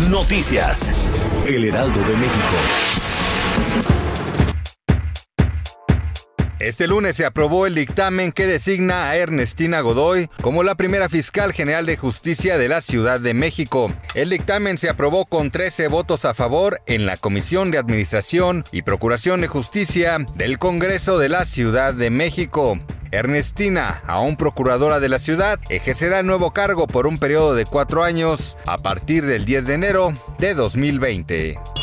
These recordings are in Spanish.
Noticias. El Heraldo de México. Este lunes se aprobó el dictamen que designa a Ernestina Godoy como la primera fiscal general de justicia de la Ciudad de México. El dictamen se aprobó con 13 votos a favor en la Comisión de Administración y Procuración de Justicia del Congreso de la Ciudad de México. Ernestina, aún procuradora de la ciudad, ejercerá el nuevo cargo por un periodo de cuatro años a partir del 10 de enero de 2020.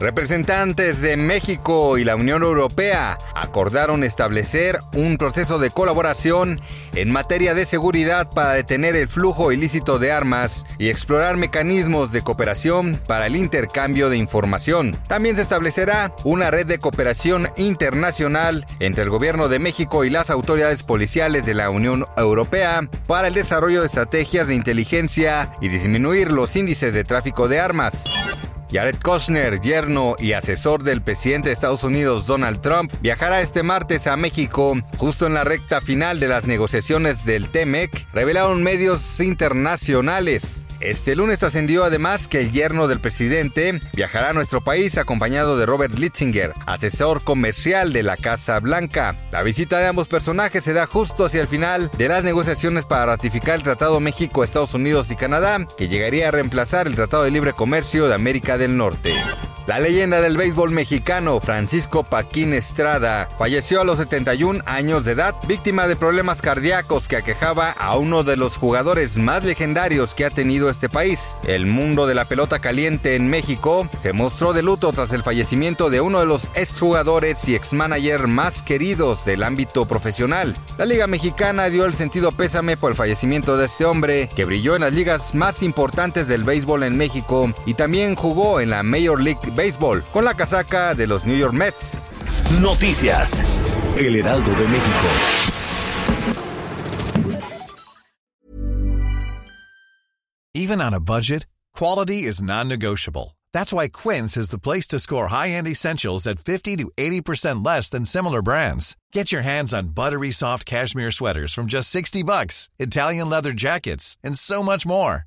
Representantes de México y la Unión Europea acordaron establecer un proceso de colaboración en materia de seguridad para detener el flujo ilícito de armas y explorar mecanismos de cooperación para el intercambio de información. También se establecerá una red de cooperación internacional entre el gobierno de México y las autoridades policiales de la Unión Europea para el desarrollo de estrategias de inteligencia y disminuir los índices de tráfico de armas. Jared Kushner, yerno y asesor del presidente de Estados Unidos Donald Trump, viajará este martes a México justo en la recta final de las negociaciones del TEMEC, revelaron medios internacionales. Este lunes trascendió además que el yerno del presidente viajará a nuestro país acompañado de Robert Litzinger, asesor comercial de la Casa Blanca. La visita de ambos personajes se da justo hacia el final de las negociaciones para ratificar el Tratado México, Estados Unidos y Canadá, que llegaría a reemplazar el Tratado de Libre Comercio de América del Norte. La leyenda del béisbol mexicano, Francisco Paquín Estrada, falleció a los 71 años de edad, víctima de problemas cardíacos que aquejaba a uno de los jugadores más legendarios que ha tenido este país. El mundo de la pelota caliente en México se mostró de luto tras el fallecimiento de uno de los exjugadores y exmanager más queridos del ámbito profesional. La Liga Mexicana dio el sentido pésame por el fallecimiento de este hombre, que brilló en las ligas más importantes del béisbol en México y también jugó en la Major League Béisbol con la casaca de los New York Mets. Noticias. El Heraldo de México. Even on a budget, quality is non-negotiable. That's why Quince is the place to score high-end essentials at 50 to 80% less than similar brands. Get your hands on buttery soft cashmere sweaters from just 60 bucks, Italian leather jackets, and so much more.